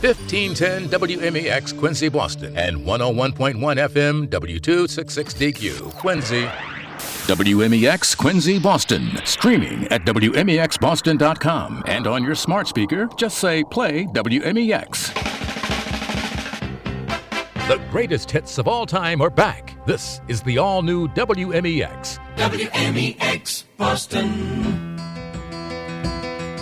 1510 WMEX Quincy, Boston, and 101.1 FM W266DQ Quincy. WMEX Quincy, Boston. Streaming at WMEXBoston.com. And on your smart speaker, just say play WMEX. The greatest hits of all time are back. This is the all new WMEX. WMEX Boston.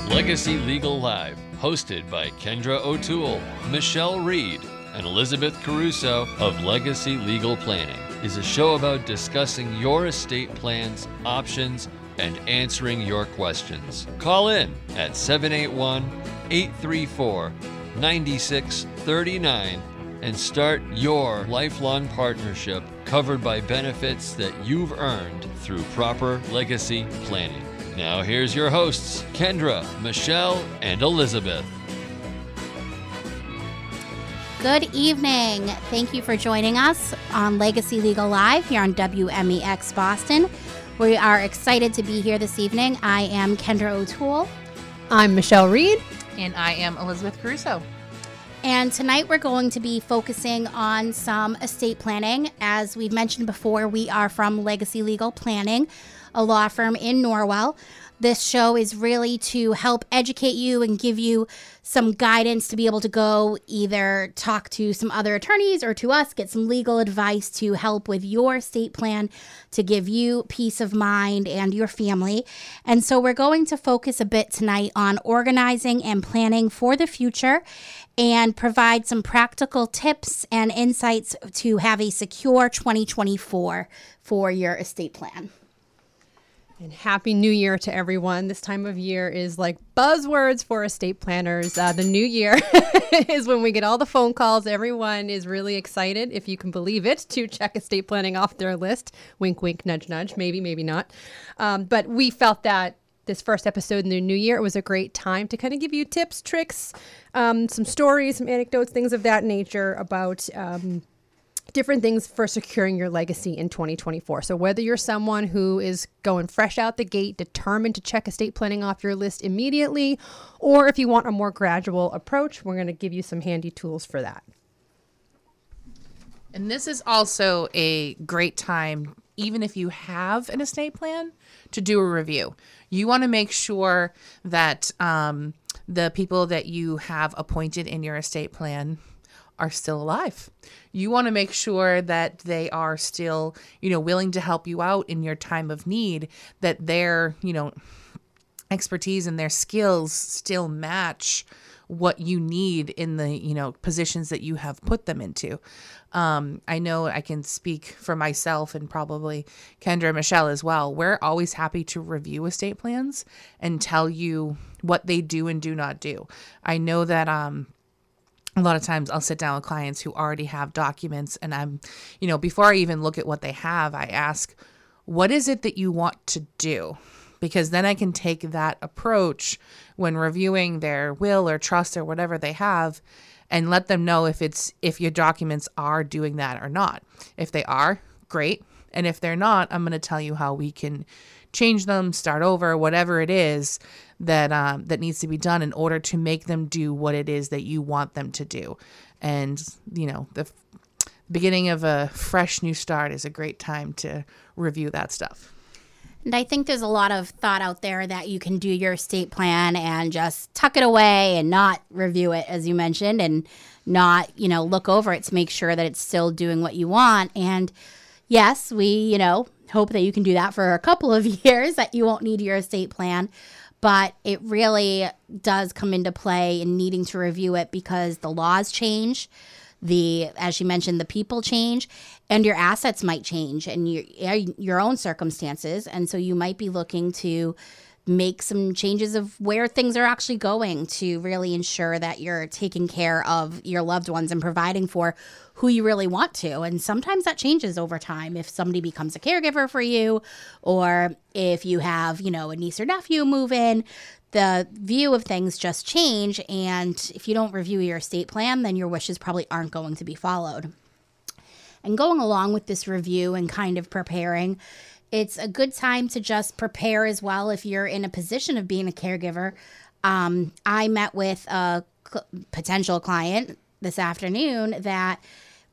Legacy Legal Live, hosted by Kendra O'Toole, Michelle Reed, and Elizabeth Caruso of Legacy Legal Planning, is a show about discussing your estate plans, options, and answering your questions. Call in at 781 834 9639 and start your lifelong partnership covered by benefits that you've earned through proper legacy planning. Now, here's your hosts, Kendra, Michelle, and Elizabeth. Good evening. Thank you for joining us on Legacy Legal Live here on WMEX Boston. We are excited to be here this evening. I am Kendra O'Toole. I'm Michelle Reed. And I am Elizabeth Caruso. And tonight we're going to be focusing on some estate planning. As we've mentioned before, we are from Legacy Legal Planning, a law firm in Norwell. This show is really to help educate you and give you some guidance to be able to go either talk to some other attorneys or to us, get some legal advice to help with your estate plan to give you peace of mind and your family. And so we're going to focus a bit tonight on organizing and planning for the future and provide some practical tips and insights to have a secure 2024 for your estate plan. And happy new year to everyone. This time of year is like buzzwords for estate planners. Uh, the new year is when we get all the phone calls. Everyone is really excited, if you can believe it, to check estate planning off their list. Wink, wink, nudge, nudge. Maybe, maybe not. Um, but we felt that this first episode in the new year, it was a great time to kind of give you tips, tricks, um, some stories, some anecdotes, things of that nature about. Um, different things for securing your legacy in 2024. So, whether you're someone who is going fresh out the gate, determined to check estate planning off your list immediately, or if you want a more gradual approach, we're going to give you some handy tools for that. And this is also a great time, even if you have an estate plan, to do a review. You want to make sure that um, the people that you have appointed in your estate plan are still alive. You want to make sure that they are still, you know, willing to help you out in your time of need, that their, you know, expertise and their skills still match what you need in the, you know, positions that you have put them into. Um, I know I can speak for myself and probably Kendra and Michelle as well. We're always happy to review estate plans and tell you what they do and do not do. I know that um, a lot of times I'll sit down with clients who already have documents and I'm, you know, before I even look at what they have, I ask, what is it that you want to do? Because then I can take that approach when reviewing their will or trust or whatever they have and let them know if it's if your documents are doing that or not. If they are, great. And if they're not, I'm going to tell you how we can change them, start over, whatever it is that um, that needs to be done in order to make them do what it is that you want them to do. And you know, the beginning of a fresh new start is a great time to review that stuff. And I think there's a lot of thought out there that you can do your estate plan and just tuck it away and not review it, as you mentioned, and not, you know, look over it to make sure that it's still doing what you want. And yes, we, you know, hope that you can do that for a couple of years, that you won't need your estate plan. But it really does come into play in needing to review it because the laws change the as you mentioned the people change and your assets might change and your your own circumstances and so you might be looking to make some changes of where things are actually going to really ensure that you're taking care of your loved ones and providing for who you really want to. And sometimes that changes over time if somebody becomes a caregiver for you or if you have, you know, a niece or nephew move in, the view of things just change. And if you don't review your estate plan, then your wishes probably aren't going to be followed. And going along with this review and kind of preparing, it's a good time to just prepare as well if you're in a position of being a caregiver. Um, I met with a cl- potential client this afternoon that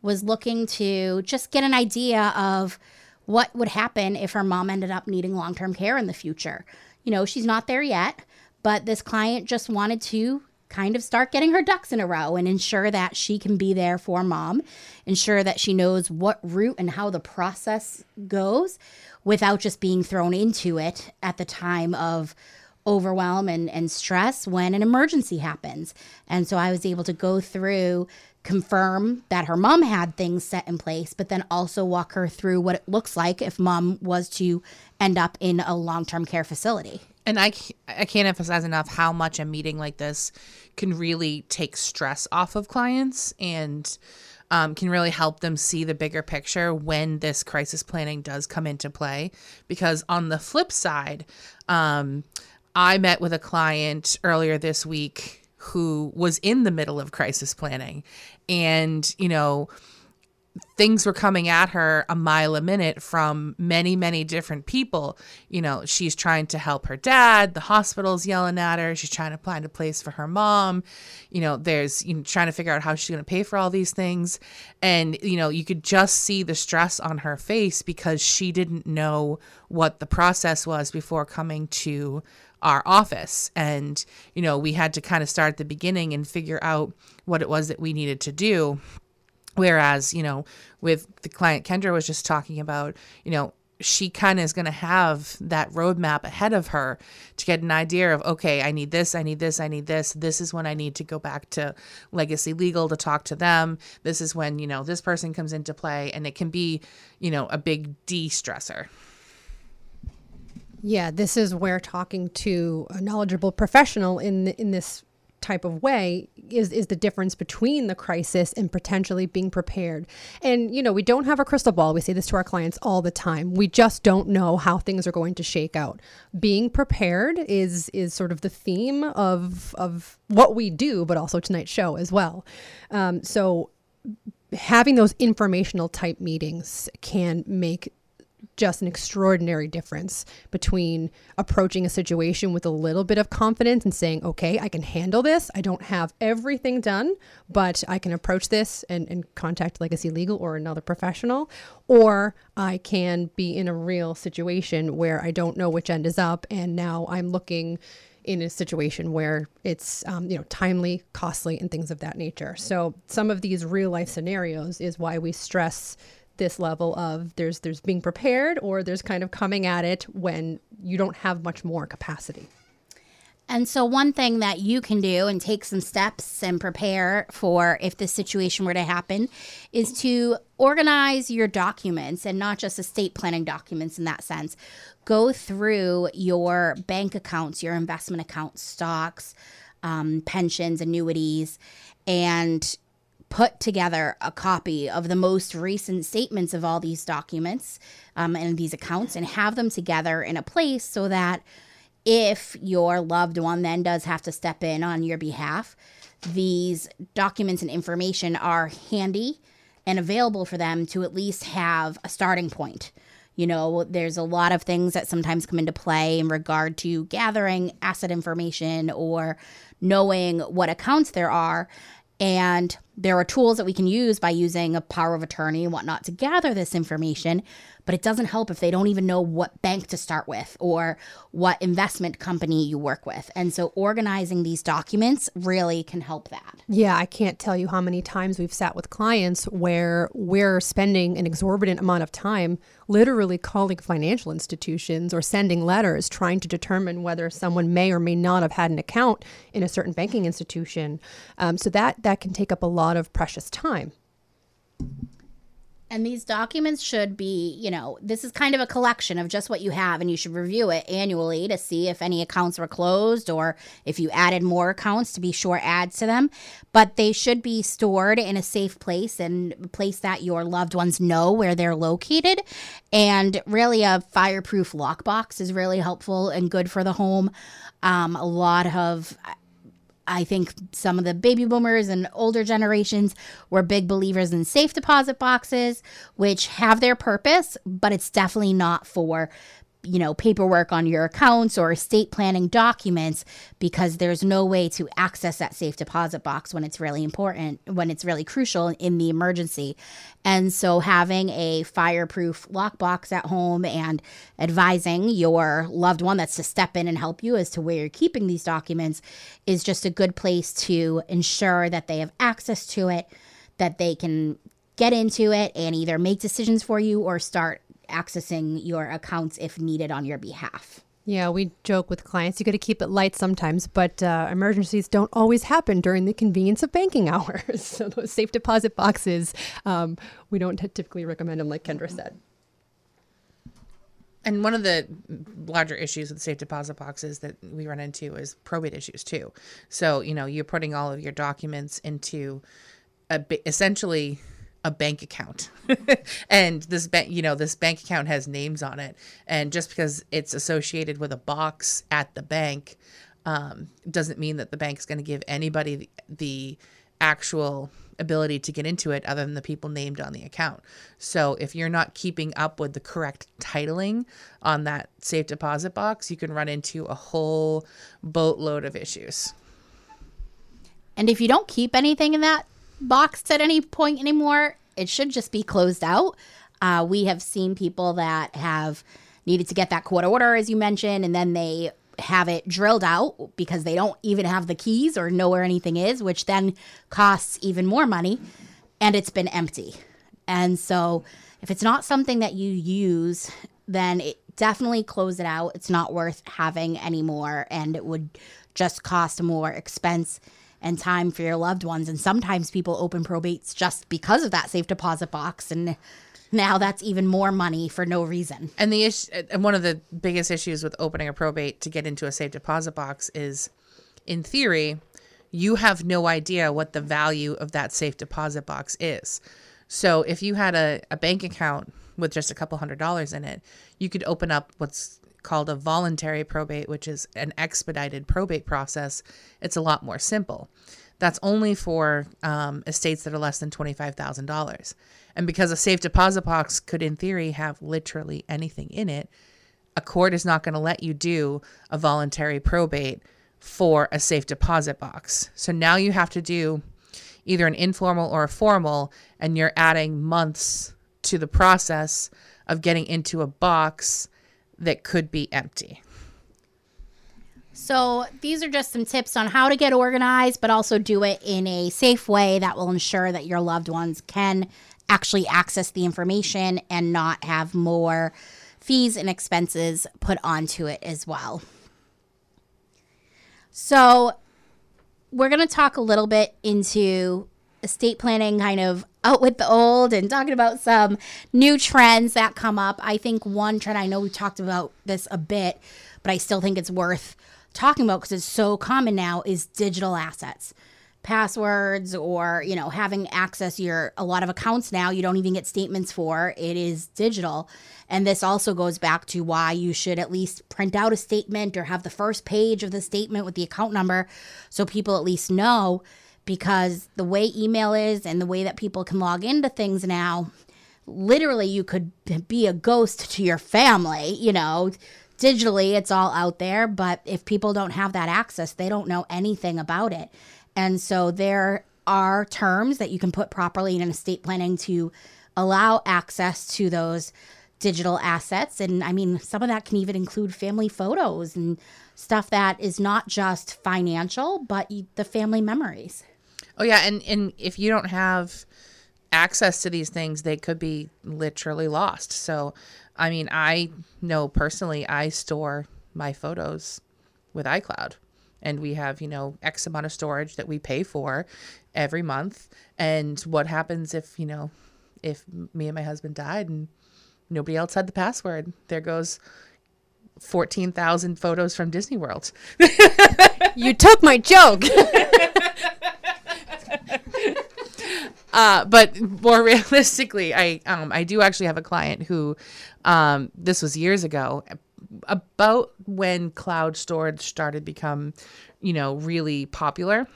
was looking to just get an idea of what would happen if her mom ended up needing long term care in the future. You know, she's not there yet, but this client just wanted to kind of start getting her ducks in a row and ensure that she can be there for mom, ensure that she knows what route and how the process goes without just being thrown into it at the time of overwhelm and, and stress when an emergency happens. And so I was able to go through, confirm that her mom had things set in place, but then also walk her through what it looks like if mom was to end up in a long term care facility. And I, I can't emphasize enough how much a meeting like this can really take stress off of clients and um, can really help them see the bigger picture when this crisis planning does come into play. Because on the flip side, um, I met with a client earlier this week who was in the middle of crisis planning and, you know, things were coming at her a mile a minute from many, many different people. You know, she's trying to help her dad, the hospital's yelling at her, she's trying to find a place for her mom. You know, there's you know, trying to figure out how she's going to pay for all these things. And, you know, you could just see the stress on her face because she didn't know what the process was before coming to our office. And, you know, we had to kind of start at the beginning and figure out what it was that we needed to do Whereas, you know, with the client Kendra was just talking about, you know, she kind of is going to have that roadmap ahead of her to get an idea of, okay, I need this, I need this, I need this. This is when I need to go back to legacy legal to talk to them. This is when, you know, this person comes into play and it can be, you know, a big de stressor. Yeah, this is where talking to a knowledgeable professional in in this type of way is is the difference between the crisis and potentially being prepared. And you know, we don't have a crystal ball. We say this to our clients all the time. We just don't know how things are going to shake out. Being prepared is is sort of the theme of of what we do, but also tonight's show as well. Um, so having those informational type meetings can make just an extraordinary difference between approaching a situation with a little bit of confidence and saying, okay, I can handle this. I don't have everything done, but I can approach this and, and contact Legacy Legal or another professional. Or I can be in a real situation where I don't know which end is up. And now I'm looking in a situation where it's um, you know timely costly and things of that nature so some of these real life scenarios is why we stress this level of there's there's being prepared or there's kind of coming at it when you don't have much more capacity. And so, one thing that you can do and take some steps and prepare for if this situation were to happen is to organize your documents and not just estate planning documents in that sense. Go through your bank accounts, your investment accounts, stocks, um, pensions, annuities, and put together a copy of the most recent statements of all these documents um, and these accounts and have them together in a place so that if your loved one then does have to step in on your behalf, these documents and information are handy and available for them to at least have a starting point. You know, there's a lot of things that sometimes come into play in regard to gathering asset information or knowing what accounts there are. And there are tools that we can use by using a power of attorney and whatnot to gather this information, but it doesn't help if they don't even know what bank to start with or what investment company you work with. And so organizing these documents really can help that. Yeah, I can't tell you how many times we've sat with clients where we're spending an exorbitant amount of time literally calling financial institutions or sending letters trying to determine whether someone may or may not have had an account in a certain banking institution. Um, so that that can take up a lot of precious time. And these documents should be, you know, this is kind of a collection of just what you have, and you should review it annually to see if any accounts were closed or if you added more accounts to be sure adds to them. But they should be stored in a safe place and place that your loved ones know where they're located. And really, a fireproof lockbox is really helpful and good for the home. Um, a lot of I think some of the baby boomers and older generations were big believers in safe deposit boxes, which have their purpose, but it's definitely not for you know, paperwork on your accounts or estate planning documents because there's no way to access that safe deposit box when it's really important, when it's really crucial in the emergency. And so having a fireproof lockbox at home and advising your loved one that's to step in and help you as to where you're keeping these documents is just a good place to ensure that they have access to it, that they can get into it and either make decisions for you or start accessing your accounts if needed on your behalf. Yeah, we joke with clients, you got to keep it light sometimes, but uh, emergencies don't always happen during the convenience of banking hours. so those safe deposit boxes, um, we don't typically recommend them, like Kendra said. And one of the larger issues with safe deposit boxes that we run into is probate issues too. So, you know, you're putting all of your documents into a, essentially a bank account. And this bank you know this bank account has names on it. And just because it's associated with a box at the bank um, doesn't mean that the bank is going to give anybody the, the actual ability to get into it other than the people named on the account. So if you're not keeping up with the correct titling on that safe deposit box you can run into a whole boatload of issues. And if you don't keep anything in that boxed at any point anymore. It should just be closed out. Uh, we have seen people that have needed to get that court order, as you mentioned, and then they have it drilled out because they don't even have the keys or know where anything is, which then costs even more money, and it's been empty. And so, if it's not something that you use, then it definitely close it out. It's not worth having anymore, and it would just cost more expense and time for your loved ones. And sometimes people open probates just because of that safe deposit box. And now that's even more money for no reason. And the issue, and one of the biggest issues with opening a probate to get into a safe deposit box is, in theory, you have no idea what the value of that safe deposit box is. So if you had a, a bank account with just a couple hundred dollars in it, you could open up what's called a voluntary probate, which is an expedited probate process, it's a lot more simple. That's only for um, estates that are less than $25,000. And because a safe deposit box could, in theory, have literally anything in it, a court is not going to let you do a voluntary probate for a safe deposit box. So now you have to do either an informal or a formal, and you're adding months to the process of getting into a box that could be empty. So, these are just some tips on how to get organized, but also do it in a safe way that will ensure that your loved ones can actually access the information and not have more fees and expenses put onto it as well. So, we're going to talk a little bit into estate planning kind of out with the old and talking about some new trends that come up. I think one trend, I know we talked about this a bit, but I still think it's worth talking about because it's so common now is digital assets passwords or you know having access your a lot of accounts now you don't even get statements for it is digital and this also goes back to why you should at least print out a statement or have the first page of the statement with the account number so people at least know because the way email is and the way that people can log into things now, literally you could be a ghost to your family, you know. Digitally, it's all out there, but if people don't have that access, they don't know anything about it. And so there are terms that you can put properly in estate planning to allow access to those digital assets. And I mean, some of that can even include family photos and stuff that is not just financial, but the family memories. Oh yeah, and and if you don't have access to these things, they could be literally lost. So, I mean, I know personally, I store my photos with iCloud, and we have you know X amount of storage that we pay for every month. And what happens if you know if me and my husband died and nobody else had the password? There goes 14,000 photos from Disney World. you took my joke. Uh, but more realistically, I um, I do actually have a client who, um, this was years ago, about when cloud storage started become, you know, really popular,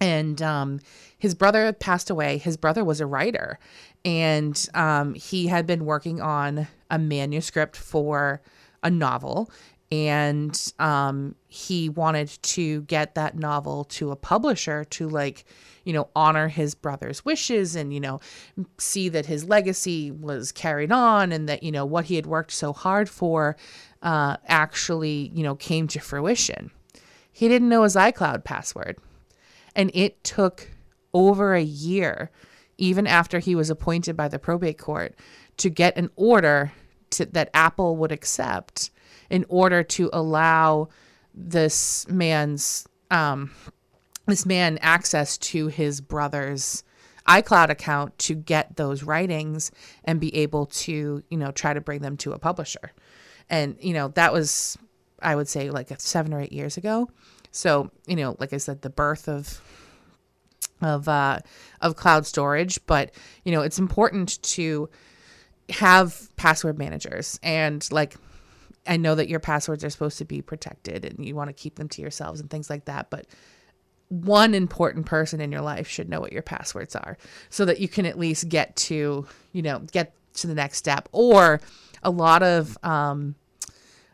and um, his brother passed away. His brother was a writer, and um, he had been working on a manuscript for a novel and um, he wanted to get that novel to a publisher to like you know honor his brother's wishes and you know see that his legacy was carried on and that you know what he had worked so hard for uh, actually you know came to fruition. He didn't know his icloud password. And it took over a year even after he was appointed by the probate court to get an order to, that apple would accept in order to allow this man's um, this man access to his brother's iCloud account to get those writings and be able to, you know, try to bring them to a publisher. And, you know, that was, I would say, like seven or eight years ago. So, you know, like I said, the birth of of uh, of cloud storage, but you know, it's important to have password managers and like I know that your passwords are supposed to be protected and you want to keep them to yourselves and things like that, but one important person in your life should know what your passwords are so that you can at least get to, you know, get to the next step. Or a lot of um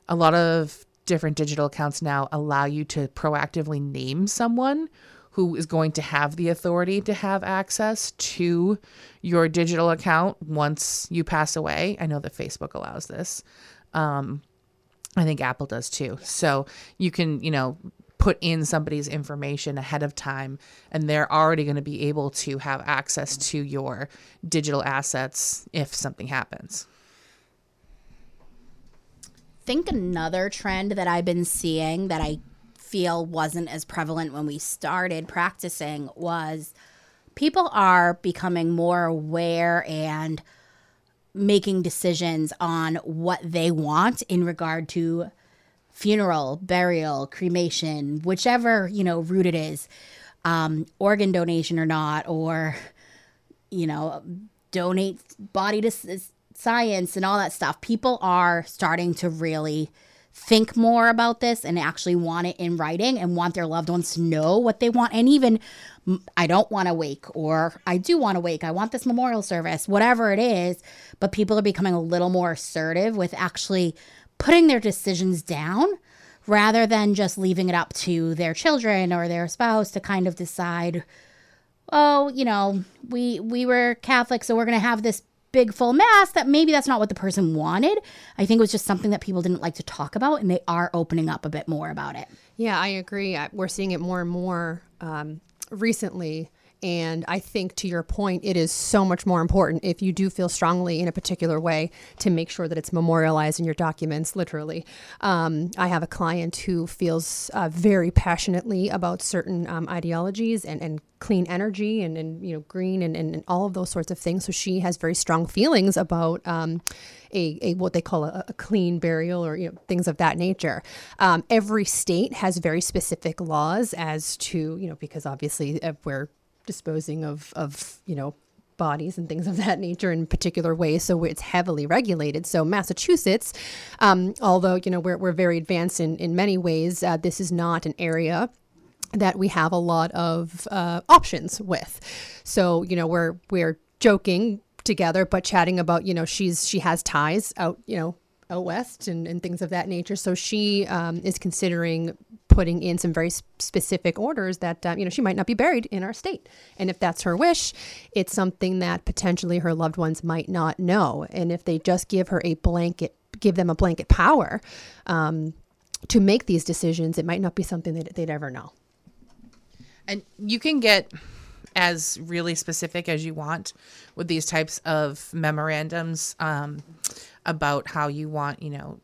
a lot of different digital accounts now allow you to proactively name someone who is going to have the authority to have access to your digital account once you pass away. I know that Facebook allows this. Um, I think Apple does too. So you can, you know, put in somebody's information ahead of time and they're already going to be able to have access to your digital assets if something happens. think another trend that I've been seeing that I feel wasn't as prevalent when we started practicing was people are becoming more aware and making decisions on what they want in regard to funeral, burial, cremation, whichever, you know, route it is, um, organ donation or not, or, you know, donate body to science and all that stuff. People are starting to really think more about this and actually want it in writing and want their loved ones to know what they want and even mm, I don't want to wake or I do want to wake. I want this memorial service, whatever it is, but people are becoming a little more assertive with actually putting their decisions down rather than just leaving it up to their children or their spouse to kind of decide oh, you know, we we were Catholic so we're going to have this big full mass that maybe that's not what the person wanted. I think it was just something that people didn't like to talk about, and they are opening up a bit more about it. Yeah, I agree. We're seeing it more and more um, recently. And I think to your point, it is so much more important if you do feel strongly in a particular way to make sure that it's memorialized in your documents, literally. Um, I have a client who feels uh, very passionately about certain um, ideologies and, and clean energy and, and you know green and, and, and, all of those sorts of things. So she has very strong feelings about um, a, a, what they call a, a, clean burial or you know things of that nature. Um, every state has very specific laws as to you know because obviously uh, we're disposing of of you know bodies and things of that nature in particular ways. So it's heavily regulated. So Massachusetts, um, although you know we're, we're very advanced in in many ways, uh, this is not an area that we have a lot of uh, options with. So you know we're we're joking together, but chatting about you know she's she has ties out you know out west and, and things of that nature. So she um, is considering putting in some very specific orders that um, you know she might not be buried in our state, and if that's her wish, it's something that potentially her loved ones might not know. And if they just give her a blanket, give them a blanket power um, to make these decisions, it might not be something that they'd ever know. And you can get as really specific as you want with these types of memorandums um, about how you want, you know,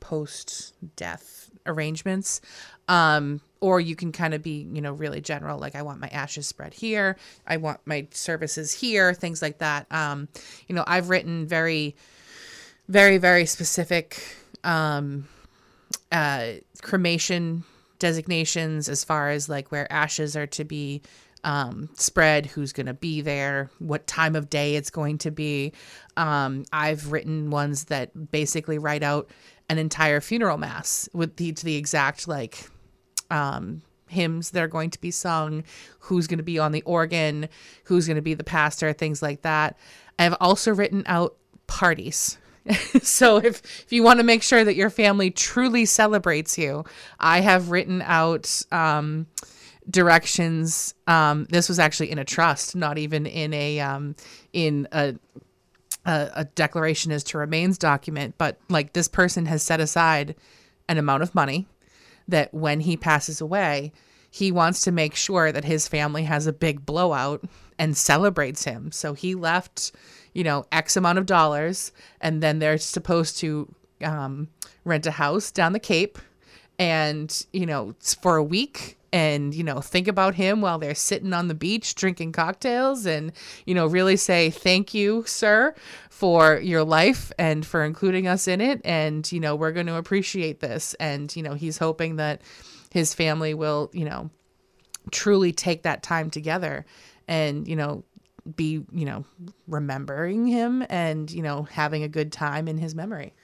post death arrangements. Um, or you can kind of be, you know, really general, like I want my ashes spread here, I want my services here, things like that. Um, you know, I've written very, very, very specific um, uh, cremation designations as far as like where ashes are to be um, spread, who's going to be there, what time of day it's going to be. Um, I've written ones that basically write out an entire funeral mass with the the exact like um, hymns that are going to be sung, who's going to be on the organ, who's going to be the pastor, things like that. I've also written out parties so if if you want to make sure that your family truly celebrates you, I have written out um, directions. Um, this was actually in a trust, not even in a um, in a, a a declaration as to remains document. But like this person has set aside an amount of money that when he passes away, he wants to make sure that his family has a big blowout and celebrates him. So he left, you know, X amount of dollars, and then they're supposed to um, rent a house down the Cape and, you know, for a week and you know think about him while they're sitting on the beach drinking cocktails and you know really say thank you sir for your life and for including us in it. And you know we're going to appreciate this. And you know he's hoping that his family will you know truly take that time together and you know be you know remembering him and you know having a good time in his memory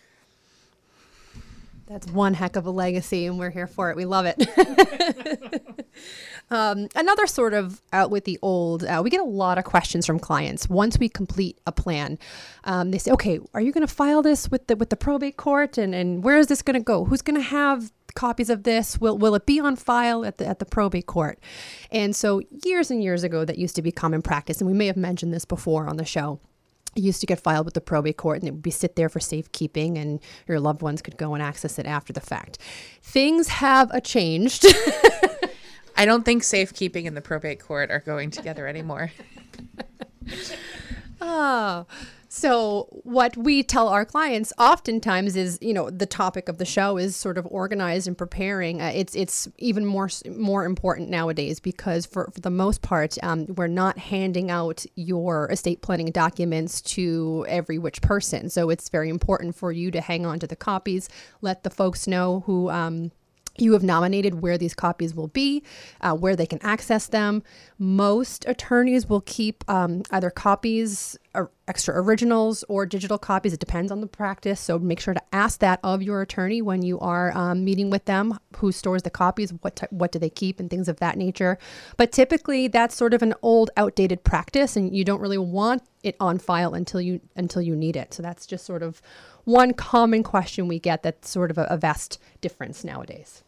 That's one heck of a legacy, and we're here for it. We love it. um, another sort of out with the old, uh, we get a lot of questions from clients once we complete a plan. Um, they say, "Okay, are you going to file this with the with the probate court, and and where is this going to go? Who's going to have copies of this? Will will it be on file at the at the probate court?" And so, years and years ago, that used to be common practice, and we may have mentioned this before on the show it used to get filed with the probate court and it would be sit there for safekeeping and your loved ones could go and access it after the fact. Things have changed. I don't think safekeeping and the probate court are going together anymore. Oh so what we tell our clients oftentimes is you know the topic of the show is sort of organized and preparing. Uh, it's it's even more more important nowadays because for, for the most part um, we're not handing out your estate planning documents to every which person. So it's very important for you to hang on to the copies let the folks know who um, you have nominated where these copies will be, uh, where they can access them. Most attorneys will keep um, either copies, or extra originals, or digital copies. It depends on the practice. So make sure to ask that of your attorney when you are um, meeting with them. Who stores the copies? What ty- what do they keep, and things of that nature. But typically, that's sort of an old, outdated practice, and you don't really want it on file until you until you need it. So that's just sort of one common question we get. That's sort of a, a vast difference nowadays.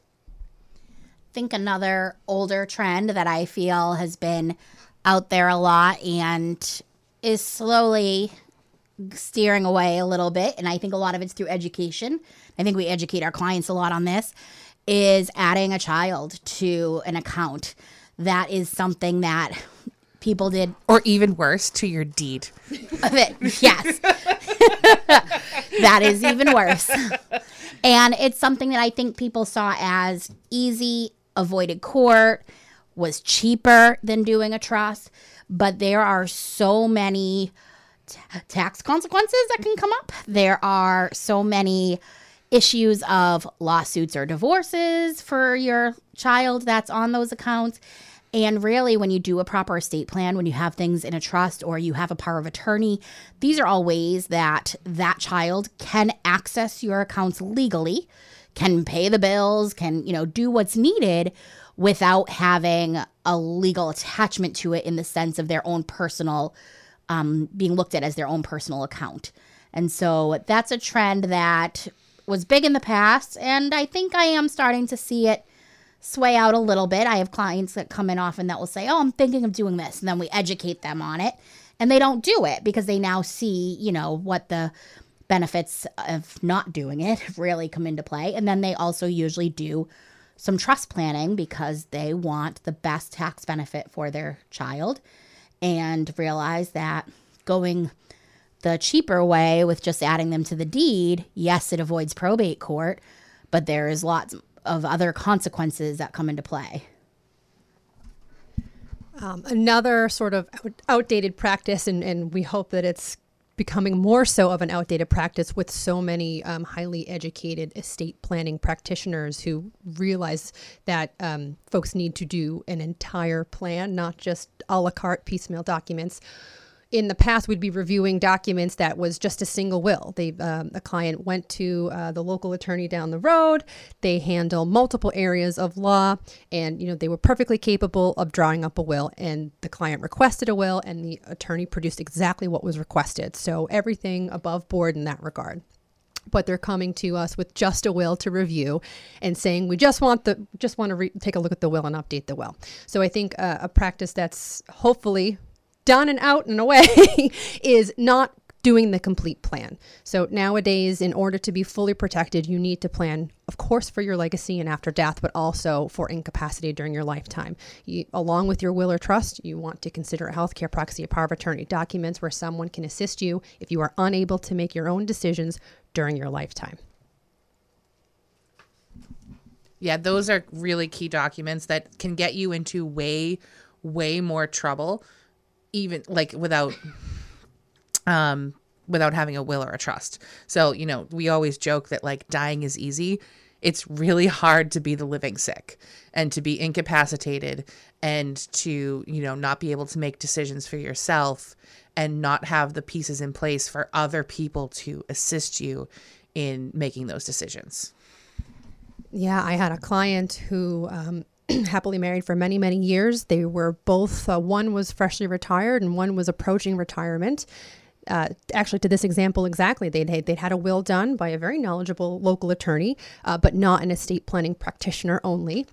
Think another older trend that I feel has been out there a lot and is slowly steering away a little bit. And I think a lot of it's through education. I think we educate our clients a lot on this is adding a child to an account. That is something that people did or even worse to your deed of it. Yes. that is even worse. And it's something that I think people saw as easy, avoided court, was cheaper than doing a trust. But there are so many t- tax consequences that can come up. There are so many issues of lawsuits or divorces for your child that's on those accounts. And really, when you do a proper estate plan, when you have things in a trust or you have a power of attorney, these are all ways that that child can access your accounts legally, can pay the bills, can, you know, do what's needed without having a legal attachment to it in the sense of their own personal, um, being looked at as their own personal account. And so that's a trend that was big in the past. And I think I am starting to see it sway out a little bit. I have clients that come in often that will say, "Oh, I'm thinking of doing this," and then we educate them on it, and they don't do it because they now see, you know, what the benefits of not doing it really come into play, and then they also usually do some trust planning because they want the best tax benefit for their child, and realize that going the cheaper way with just adding them to the deed, yes, it avoids probate court, but there is lots of other consequences that come into play. Um, another sort of outdated practice, and, and we hope that it's becoming more so of an outdated practice with so many um, highly educated estate planning practitioners who realize that um, folks need to do an entire plan, not just a la carte piecemeal documents, in the past we'd be reviewing documents that was just a single will. They um, a client went to uh, the local attorney down the road. They handle multiple areas of law and you know they were perfectly capable of drawing up a will and the client requested a will and the attorney produced exactly what was requested. So everything above board in that regard. But they're coming to us with just a will to review and saying we just want the just want to re- take a look at the will and update the will. So i think uh, a practice that's hopefully done and out and away is not doing the complete plan. So nowadays, in order to be fully protected, you need to plan, of course, for your legacy and after death, but also for incapacity during your lifetime. You, along with your will or trust, you want to consider a healthcare proxy, a power of attorney, documents where someone can assist you if you are unable to make your own decisions during your lifetime. Yeah, those are really key documents that can get you into way, way more trouble even like without um without having a will or a trust. So, you know, we always joke that like dying is easy. It's really hard to be the living sick and to be incapacitated and to, you know, not be able to make decisions for yourself and not have the pieces in place for other people to assist you in making those decisions. Yeah, I had a client who um, happily married for many, many years. They were both, uh, one was freshly retired and one was approaching retirement. Uh, actually, to this example exactly, they'd, they'd had a will done by a very knowledgeable local attorney, uh, but not an estate planning practitioner only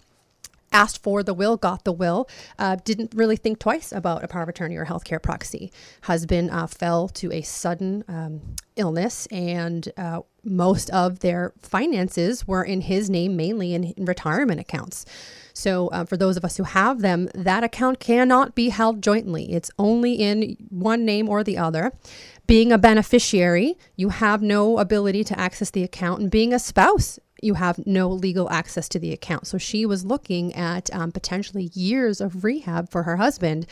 asked for the will, got the will, uh, didn't really think twice about a power of attorney or healthcare proxy. Husband uh, fell to a sudden um, illness, and uh, most of their finances were in his name, mainly in retirement accounts. So, uh, for those of us who have them, that account cannot be held jointly. It's only in one name or the other. Being a beneficiary, you have no ability to access the account, and being a spouse, you have no legal access to the account. So she was looking at um, potentially years of rehab for her husband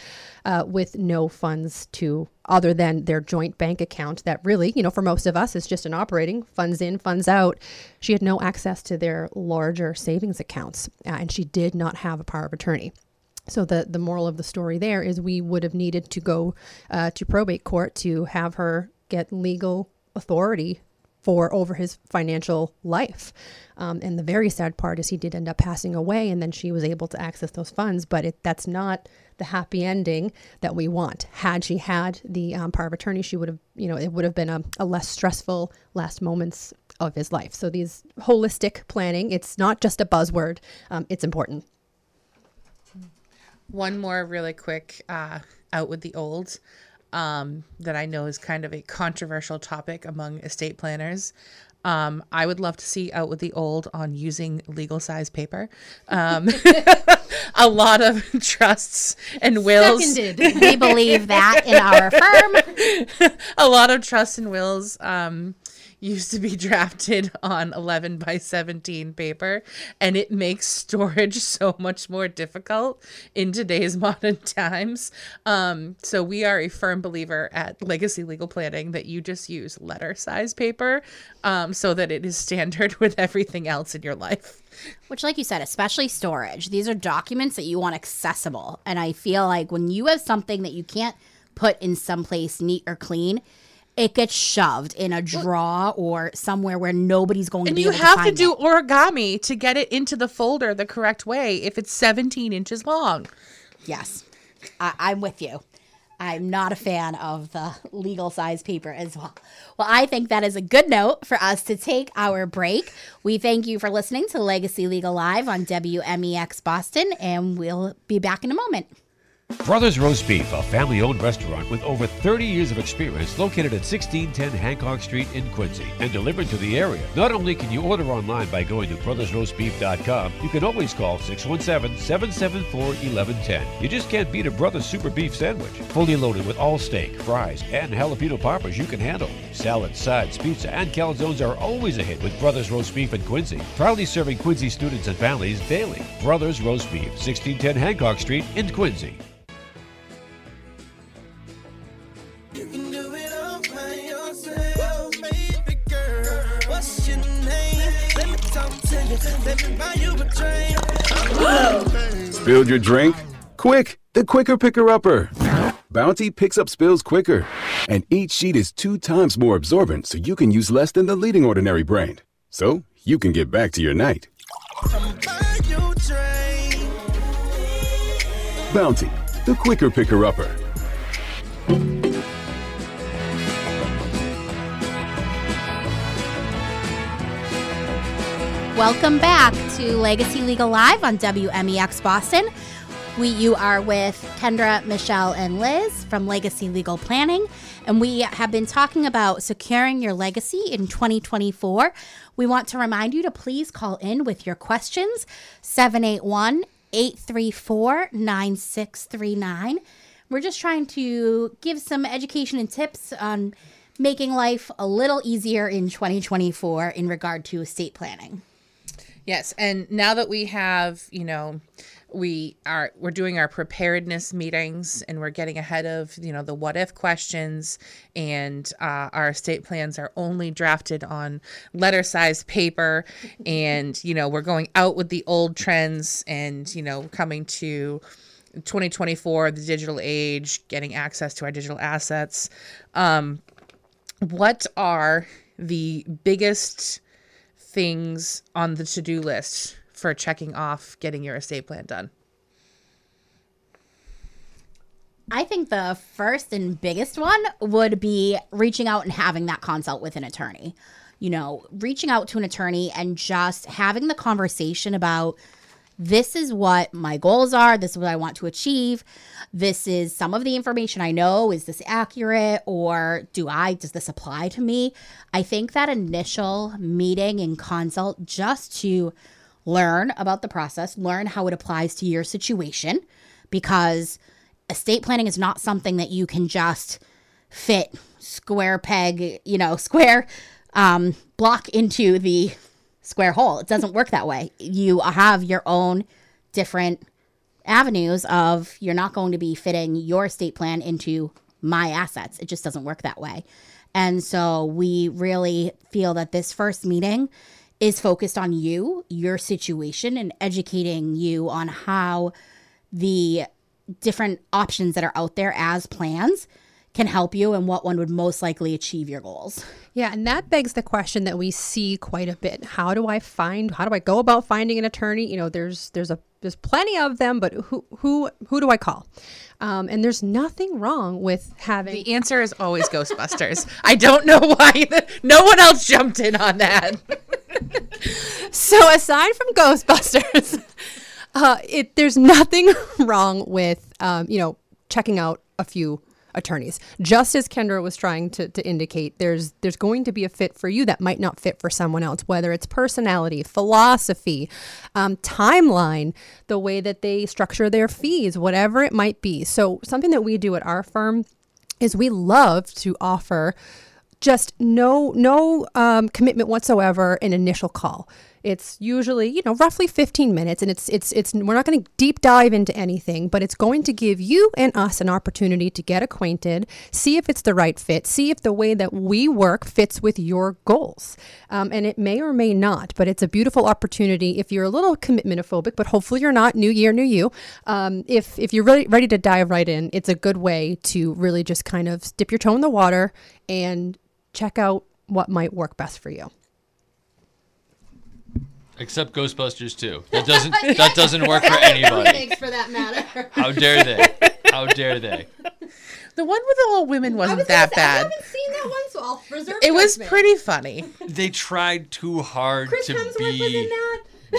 uh, with no funds to other than their joint bank account that really, you know, for most of us is just an operating funds in, funds out. She had no access to their larger savings accounts uh, and she did not have a power of attorney. So the the moral of the story there is we would have needed to go uh, to probate court to have her get legal authority for over his financial life. Um, and the very sad part is he did end up passing away, and then she was able to access those funds. But it, that's not the happy ending that we want. Had she had the um, power of attorney, she would have, you know, it would have been a, a less stressful last moments of his life. So these holistic planning, it's not just a buzzword. Um, it's important. One more really quick uh, out with the old um, that I know is kind of a controversial topic among estate planners. Um, I would love to see out with the old on using legal size paper. Um, a lot of trusts and wills. Seconded. we believe that in our firm. a lot of trusts and wills um, used to be drafted on 11 by 17 paper and it makes storage so much more difficult in today's modern times. Um, so we are a firm believer at legacy legal planning that you just use letter size paper um, so that it is standard with everything else in your life. Which, like you said, especially storage, these are documents that you want accessible. And I feel like when you have something that you can't put in someplace neat or clean, it gets shoved in a drawer or somewhere where nobody's going and to be you have to, to do it. origami to get it into the folder the correct way if it's 17 inches long Yes, I, I'm with you. I'm not a fan of the legal size paper as well. Well, I think that is a good note for us to take our break. We thank you for listening to Legacy Legal Live on WMEX Boston, and we'll be back in a moment. Brothers Roast Beef, a family owned restaurant with over 30 years of experience, located at 1610 Hancock Street in Quincy and delivered to the area. Not only can you order online by going to brothersroastbeef.com, you can always call 617 774 1110. You just can't beat a Brothers Super Beef sandwich. Fully loaded with all steak, fries, and jalapeno poppers you can handle. Salads, sides, pizza, and calzones are always a hit with Brothers Roast Beef in Quincy. Proudly serving Quincy students and families daily. Brothers Roast Beef, 1610 Hancock Street in Quincy. You can do it all by yourself, baby girl. What's your name? Let me talk to you. Let me buy you a drink. Spilled your drink? Quick, the quicker picker upper. Bounty picks up spills quicker, and each sheet is two times more absorbent so you can use less than the leading ordinary brand. So you can get back to your night. Buy you drink. Bounty, the quicker picker upper. Welcome back to Legacy Legal Live on WMEX Boston. We you are with Kendra, Michelle, and Liz from Legacy Legal Planning, and we have been talking about securing your legacy in 2024. We want to remind you to please call in with your questions 781 834 9639. We're just trying to give some education and tips on making life a little easier in 2024 in regard to estate planning. Yes, and now that we have, you know, we are we're doing our preparedness meetings and we're getting ahead of you know the what if questions and uh, our estate plans are only drafted on letter size paper and you know we're going out with the old trends and you know coming to 2024 the digital age getting access to our digital assets. Um, what are the biggest things on the to-do list for checking off getting your estate plan done? I think the first and biggest one would be reaching out and having that consult with an attorney. You know, reaching out to an attorney and just having the conversation about this is what my goals are, this is what I want to achieve. This is some of the information I know. Is this accurate or do I does this apply to me? I think that initial meeting and consult just to learn about the process, learn how it applies to your situation because estate planning is not something that you can just fit square peg, you know, square um, block into the square hole. It doesn't work that way. You have your own different avenues of you're not going to be fitting your estate plan into my assets. It just doesn't work that way. And so we really feel that this first meeting is focused on you, your situation, and educating you on how the different options that are out there as plans can help you and what one would most likely achieve your goals. Yeah, and that begs the question that we see quite a bit. How do I find how do I go about finding an attorney? You know, there's there's a there's plenty of them, but who who who do I call? Um, and there's nothing wrong with having The answer is always Ghostbusters. I don't know why the, no one else jumped in on that. so aside from Ghostbusters, uh, it there's nothing wrong with um, you know checking out a few attorneys. Just as Kendra was trying to, to indicate, there's there's going to be a fit for you that might not fit for someone else, whether it's personality, philosophy, um, timeline, the way that they structure their fees, whatever it might be. So something that we do at our firm is we love to offer just no no um, commitment whatsoever an initial call it's usually you know roughly 15 minutes and it's it's it's we're not going to deep dive into anything but it's going to give you and us an opportunity to get acquainted see if it's the right fit see if the way that we work fits with your goals um, and it may or may not but it's a beautiful opportunity if you're a little commitment phobic but hopefully you're not new year new you um, if if you're really ready to dive right in it's a good way to really just kind of dip your toe in the water and check out what might work best for you. Except Ghostbusters 2. That doesn't that doesn't work for anybody. for that matter. How dare they? How dare they? The one with the all women wasn't that bad. haven't seen that one, so I'll reserve. It was pretty funny. They tried too hard to be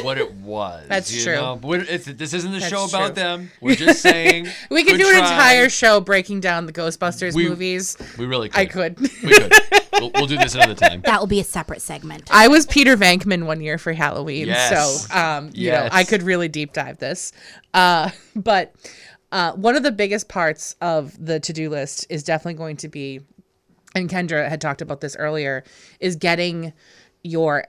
what it was. That's you true. know? But we're- it's, this isn't the That's show about true. them. We're just saying We could good do an try. entire show breaking down the Ghostbusters We- movies. We really could. I could. We could. We'll, we'll do this another time. That will be a separate segment. I was Peter Venkman one year for Halloween, Yes. so um, you Yes. know I could really deep dive this. Uh, but uh, one of the biggest parts of the to do list is definitely going to be, and Kendra had talked about this earlier, is getting your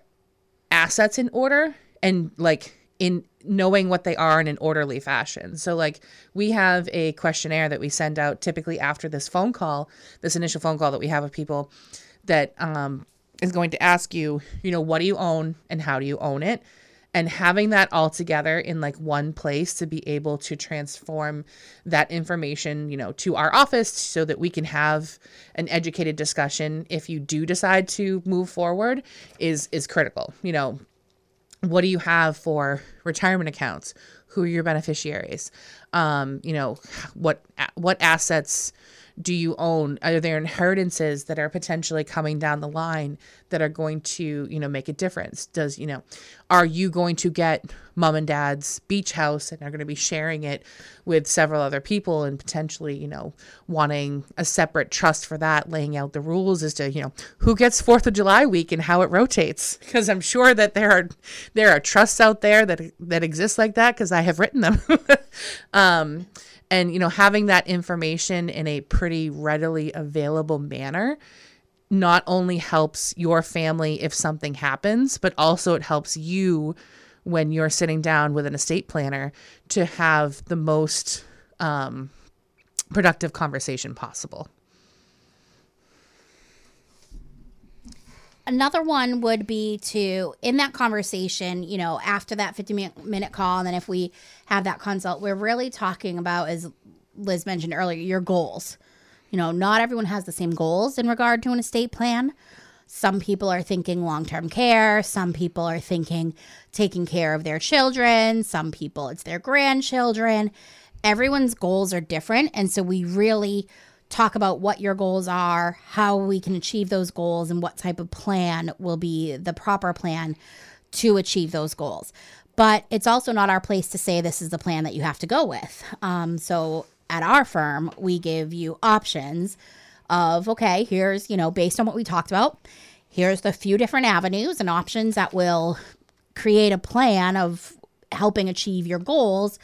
assets in order and like in knowing what they are in an orderly fashion. So like we have a questionnaire that we send out typically after this phone call, this initial phone call that we have with people that um is going to ask you, you know, what do you own and how do you own it? and having that all together in like one place to be able to transform that information you know to our office so that we can have an educated discussion if you do decide to move forward is is critical. You know what do you have for retirement accounts? Who are your beneficiaries? Um, you know what what assets do you own? Are there inheritances that are potentially coming down the line that are going to you know make a difference? Does you know are you going to get mom and dad's beach house and are going to be sharing it with several other people and potentially you know wanting a separate trust for that laying out the rules as to you know who gets fourth of july week and how it rotates? Because i'm sure that there are there are trusts out there that that exist like that because i have written them. Um and you know having that information in a pretty readily available manner not only helps your family if something happens but also it helps you when you're sitting down with an estate planner to have the most um, productive conversation possible Another one would be to, in that conversation, you know, after that 50 minute call, and then if we have that consult, we're really talking about, as Liz mentioned earlier, your goals. You know, not everyone has the same goals in regard to an estate plan. Some people are thinking long term care. Some people are thinking taking care of their children. Some people, it's their grandchildren. Everyone's goals are different. And so we really talk about what your goals are, how we can achieve those goals, and what type of plan will be the proper plan to achieve those goals. But it's also not our place to say this is the plan that you have to go with. Um, so at our firm, we give you options of, okay, here's, you know, based on what we talked about, here's the few different avenues and options that will create a plan of helping achieve your goals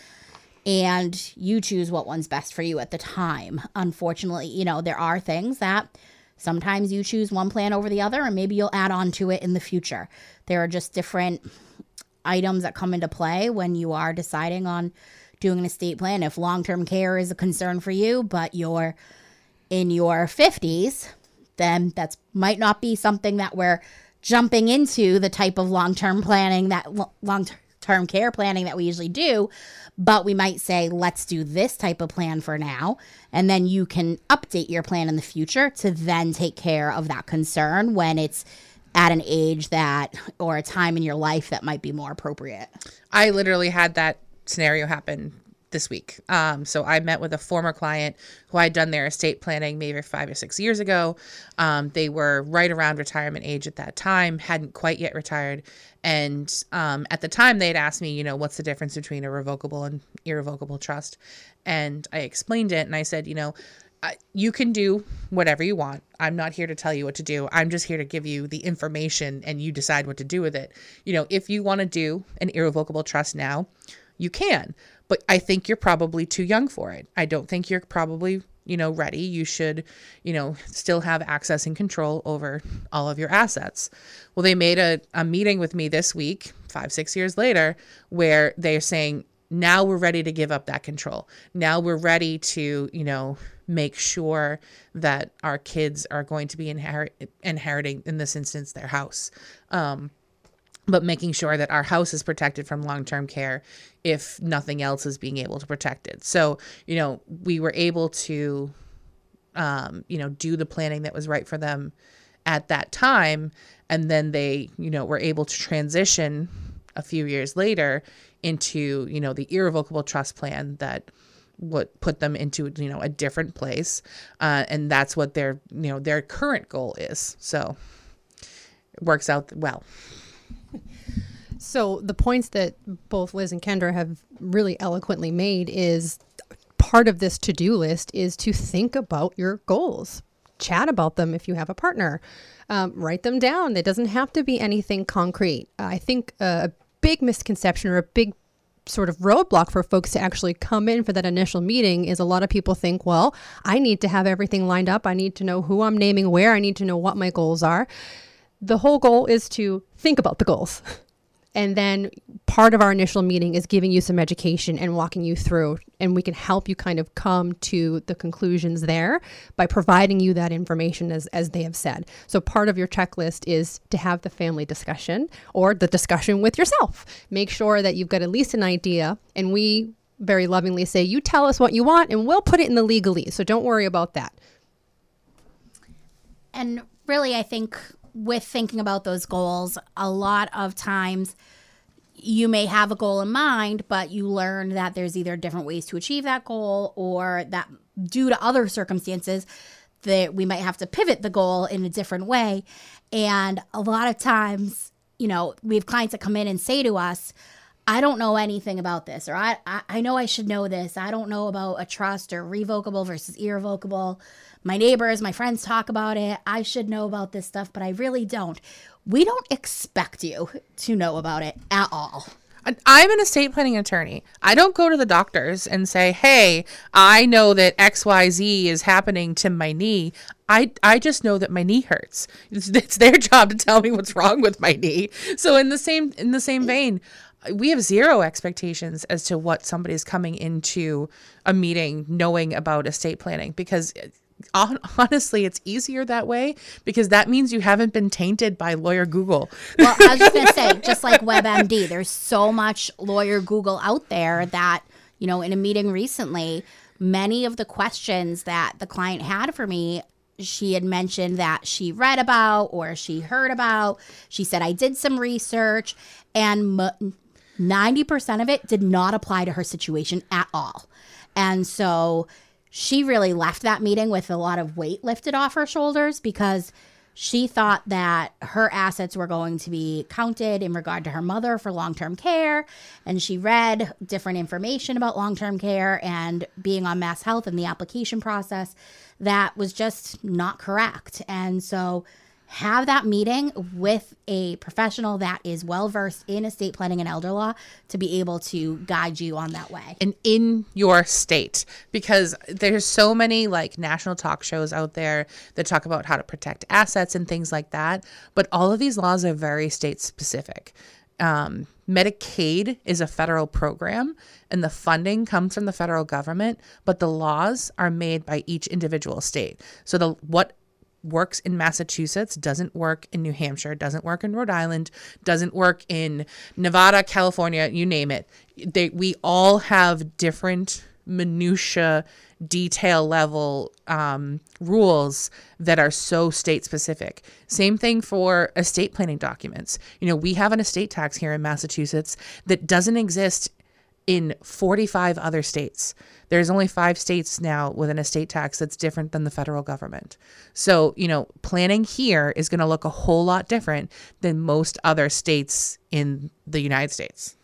and you choose what one's best for you at the time. Unfortunately, you know, there are things that sometimes you choose one plan over the other and maybe you'll add on to it in the future. There are just different items that come into play when you are deciding on doing an estate plan. If long term care is a concern for you, but you're in your 50s, then that's might not be something that we're jumping into the type of long term planning that long term care planning that we usually do. But we might say, let's do this type of plan for now. And then you can update your plan in the future to then take care of that concern when it's at an age that or a time in your life that might be more appropriate. I literally had that scenario happen this week. Um, so I met with a former client who I'd done their estate planning maybe five or six years ago. Um, they were right around retirement age at that time, hadn't quite yet retired. And um, at the time, they had asked me, you know, what's the difference between a revocable and irrevocable trust? And I explained it and I said, you know, you can do whatever you want. I'm not here to tell you what to do. I'm just here to give you the information and you decide what to do with it. You know, if you want to do an irrevocable trust now, you can but I think you're probably too young for it. I don't think you're probably, you know, ready. You should, you know, still have access and control over all of your assets. Well, they made a, a meeting with me this week, five, six years later, where they're saying, now we're ready to give up that control. Now we're ready to, you know, make sure that our kids are going to be inherit inheriting in this instance their house. Um, but making sure that our house is protected from long-term care if nothing else is being able to protect it. So, you know, we were able to um, you know, do the planning that was right for them at that time and then they, you know, were able to transition a few years later into, you know, the irrevocable trust plan that would put them into, you know, a different place. Uh, and that's what their, you know, their current goal is. So it works out well. So the points that both Liz and Kendra have really eloquently made is part of this to-do list is to think about your goals. Chat about them if you have a partner. Um, write them down. It doesn't have to be anything concrete. I think a big misconception or a big sort of roadblock for folks to actually come in for that initial meeting is a lot of people think, well, I need to have everything lined up. I need to know who I'm naming where. I need to know what my goals are. The whole goal is to think about the goals. And then part of our initial meeting is giving you some education and walking you through, and we can help you kind of come to the conclusions there by providing you that information as, as they have said. So, part of your checklist is to have the family discussion or the discussion with yourself. Make sure that you've got at least an idea, and we very lovingly say, You tell us what you want, and we'll put it in the legalese. So, don't worry about that. And really, I think with thinking about those goals, a lot of times you may have a goal in mind, but you learn that there's either different ways to achieve that goal or that due to other circumstances that we might have to pivot the goal in a different way. And a lot of times, you know, we have clients that come in and say to us, I don't know anything about this, or I, I, I know I should know this. I don't know about a trust or revocable versus irrevocable. My neighbors, my friends talk about it. I should know about this stuff, but I really don't. We don't expect you to know about it at all. I'm an estate planning attorney. I don't go to the doctors and say, "Hey, I know that XYZ is happening to my knee." I I just know that my knee hurts. It's, it's their job to tell me what's wrong with my knee. So in the same in the same vein, we have zero expectations as to what somebody is coming into a meeting knowing about estate planning because honestly it's easier that way because that means you haven't been tainted by lawyer google Well, I was just going to say, just like WebMD, there's so much lawyer Google out there that, you know, in a meeting recently, many of the questions that the client had for me, she had mentioned that she read about or she heard about. She said, I did some research, and m- 90% of it did not apply to her situation at all. And so she really left that meeting with a lot of weight lifted off her shoulders because she thought that her assets were going to be counted in regard to her mother for long term care. And she read different information about long term care and being on MassHealth and the application process that was just not correct. And so have that meeting with a professional that is well versed in estate planning and elder law to be able to guide you on that way. and in your state because there's so many like national talk shows out there that talk about how to protect assets and things like that but all of these laws are very state specific um, medicaid is a federal program and the funding comes from the federal government but the laws are made by each individual state so the what works in Massachusetts doesn't work in New Hampshire, doesn't work in Rhode Island, doesn't work in Nevada, California, you name it. They we all have different minutia detail level um, rules that are so state specific. Same thing for estate planning documents. You know, we have an estate tax here in Massachusetts that doesn't exist in 45 other states. There's only five states now with an estate tax that's different than the federal government. So, you know, planning here is going to look a whole lot different than most other states in the United States.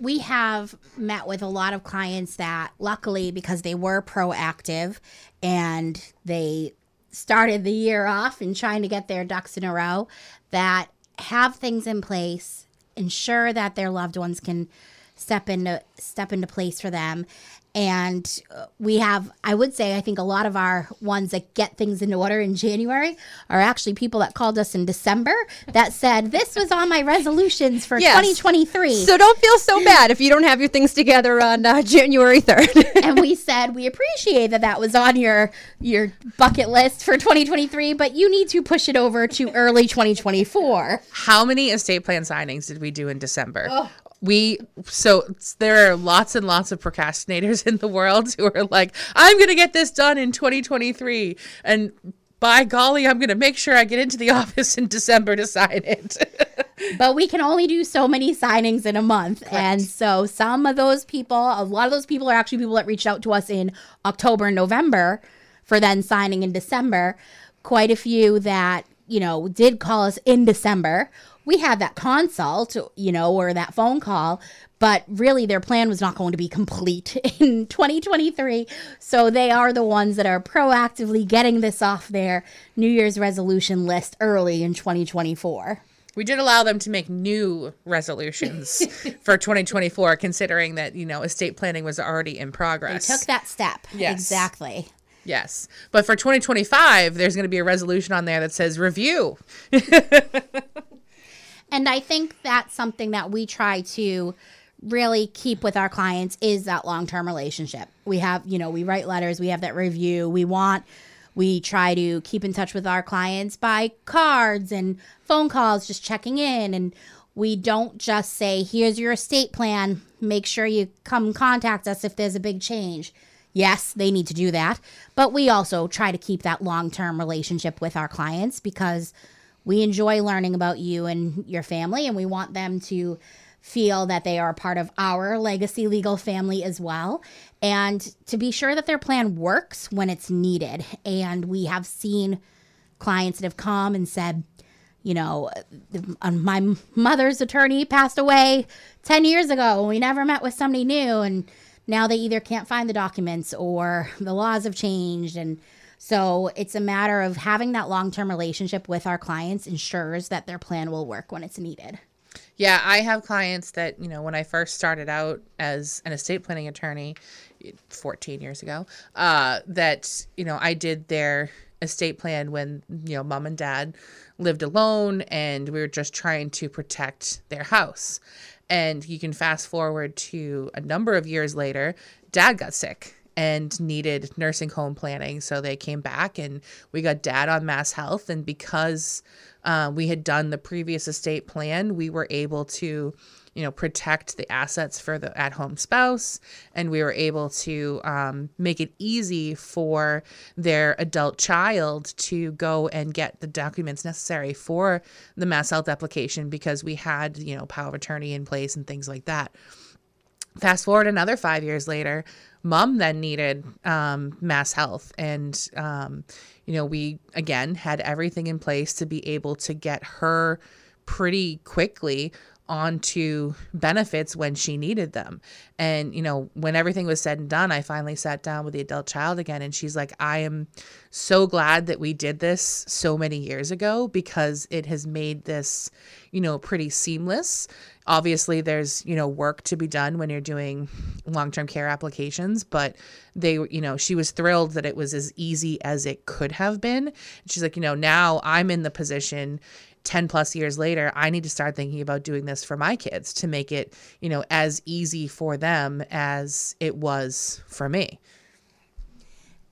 we have met with a lot of clients that luckily because they were proactive and they started the year off and trying to get their ducks in a row that have things in place ensure that their loved ones can step into step into place for them and uh, we have i would say i think a lot of our ones that get things in order in january are actually people that called us in december that said this was on my resolutions for Yes. 2023 So don't feel so bad if you don't have your things together on uh, January 3rd. and we said we appreciate that that was on your your bucket list for 2023 but you need to push it over to early 2024 How many estate plan signings did we do in December? We so there are lots and lots of procrastinators in the world who are like, I'm gonna get this done in 2023, and by golly, I'm gonna make sure I get into the office in December to sign it. but we can only do so many signings in a month. And so some of those people a lot of those people are actually people that reached out to us in october and november for then signing in december. Quite a few that you know did call us in december we had that consult you know or that phone call but really their plan was not going to be complete in 2023 so they are the ones that are proactively getting this off their new year's resolution list early in 2024 we did allow them to make new resolutions for 2024, considering that you know estate planning was already in They progress. took that step. Yes. Exactly. Yes. But for 2025, there's going to be a resolution on there that says review. And I think that's something that we try to really keep with our clients is that long-term relationship. We have, you know, we write letters, we have that review. We want we try to keep in touch with our clients by cards and phone calls just checking in and we don't just say, "Here's your estate plan. Make sure you come contact us if there's a big change." Yes, they need to do that, but we also try to keep that long-term relationship with our clients because we enjoy learning about you and your family, and we want them to feel that they are part of our legacy legal family as well, and to be sure that their plan works when it's needed. And we have seen clients that have come and said, you know, uh, my mother's attorney passed away 10 years ago. We never met with somebody new. And now they either can't find the documents or the laws have changed. And so it's a matter of having that long term relationship with our clients ensures that their plan will work when it's needed. Yeah, I have clients that, you know, when I first started out as an estate planning attorney 14 years ago, uh, that, you know, I did their estate plan when, you know, mom and dad lived alone and we were just trying to protect their house. And you can fast forward to a number of years later, dad got sick and needed nursing home planning. So they came back and we got dad on MassHealth. And because uh, we had done the previous estate plan, we were able to, you know, protect the assets for the at home spouse. And we were able to um, make it easy for their adult child to go and get the documents necessary for the MassHealth application because we had, you know, power of attorney in place and things like that. Fast forward another five years later, mom then needed um, MassHealth. And, um, you know, we again had everything in place to be able to get her pretty quickly onto benefits when she needed them. And, you know, when everything was said and done, I finally sat down with the adult child again. And she's like, I am so glad that we did this so many years ago because it has made this, you know, pretty seamless. Obviously, there's, you know, work to be done when you're doing long term care applications, but they, you know, she was thrilled that it was as easy as it could have been. She's like, you know, now I'm in the position 10 plus years later, I need to start thinking about doing this for my kids to make it, you know, as easy for them as it was for me.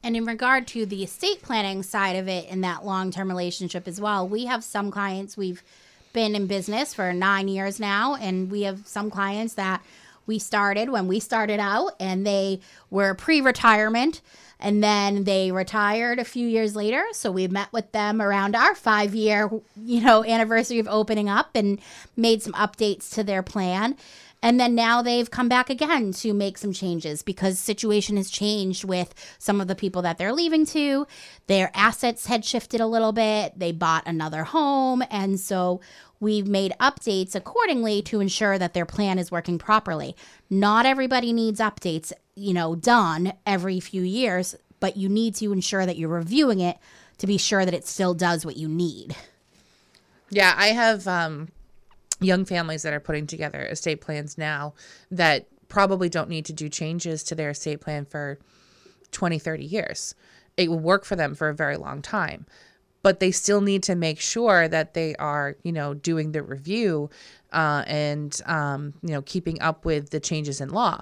And in regard to the estate planning side of it in that long term relationship as well, we have some clients we've been in business for nine years now, and we have some clients that we started when we started out and they were pre retirement and then they retired a few years later. So we met with them around our five year you know anniversary of opening up and made some updates to their plan and then now they've come back again to make some changes because situation has changed with some of the people that they're leaving to. Their assets had shifted a little bit. They bought another home. And so we've made updates accordingly to ensure that their plan is working properly. Not everybody needs updates you know done every few years but you need to ensure that you're reviewing it to be sure that it still does what you need. Yeah, I have um, young families that are putting together estate plans now that probably don't need to do changes to their estate plan for 20, 30 years. It will work for them for a very long time. But they still need to make sure that they are, you know, doing the review uh, and, um, you know, keeping up with the changes in law.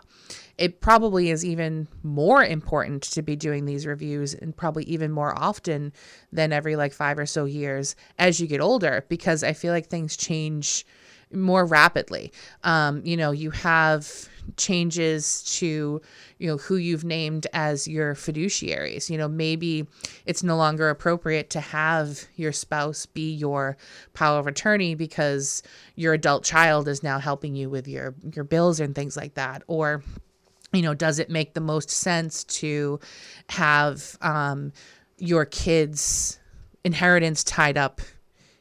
It probably is even more important to be doing these reviews and probably even more often than every like five or so years as you get older because I feel like things change more rapidly. Um, you know, you have changes to you know who you've named as your fiduciaries you know maybe it's no longer appropriate to have your spouse be your power of attorney because your adult child is now helping you with your your bills and things like that or you know does it make the most sense to have um, your kids inheritance tied up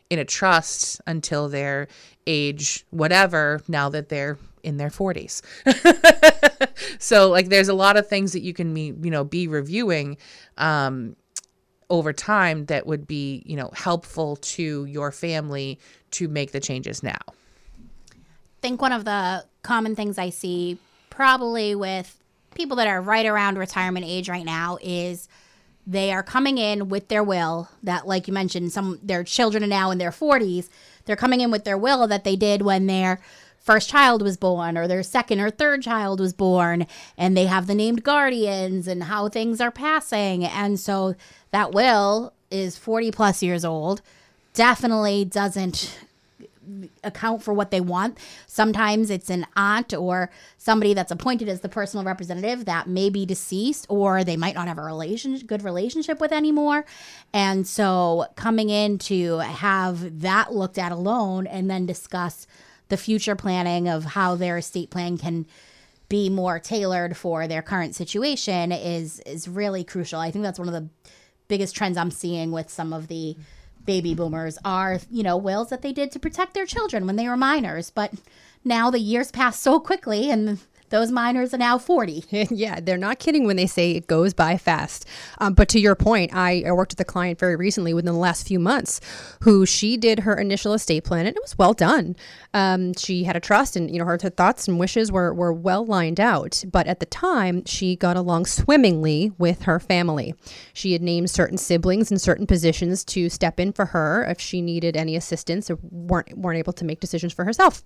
in a trust until their age whatever now that they're in their 40s so like there's a lot of things that you can be you know be reviewing um over time that would be you know helpful to your family to make the changes now. I think one of the common things I see probably with people that are right around retirement age right now is they are coming in with their will that like you mentioned some their children are now in their 40s they're coming in with their will that they did when their first child was born or their second or third child was born and they have the named guardians and how things are passing. And so that will is 40 plus years old. Definitely doesn't account for what they want. Sometimes it's an aunt or somebody that's appointed as the personal representative that may be deceased or they might not have a relation good relationship with anymore. And so coming in to have that looked at alone and then discuss the future planning of how their estate plan can be more tailored for their current situation is is really crucial. I think that's one of the biggest trends I'm seeing with some of the baby boomers are, you know, wills that they did to protect their children when they were minors. But now the years pass so quickly and those minors are now 40. yeah, they're not kidding when they say it goes by fast. Um, but to your point, I, I worked with a client very recently within the last few months who she did her initial estate plan and it was well done. Um, she had a trust and, you know, her, her thoughts and wishes were, were well lined out. But at the time, she got along swimmingly with her family. She had named certain siblings in certain positions to step in for her if she needed any assistance or weren't, weren't able to make decisions for herself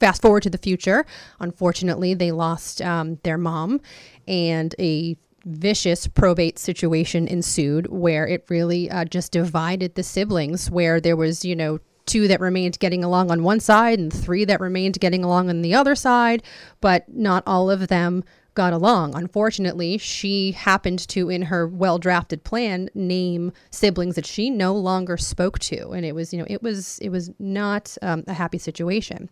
fast forward to the future. Unfortunately, they lost um, their mom, and a vicious probate situation ensued where it really uh, just divided the siblings. Where there was, you know, two that remained getting along on one side and three that remained getting along on the other side, but not all of them got along. Unfortunately, she happened to, in her well drafted plan, name siblings that she no longer spoke to, and it was, you know, it was it was not um, a happy situation.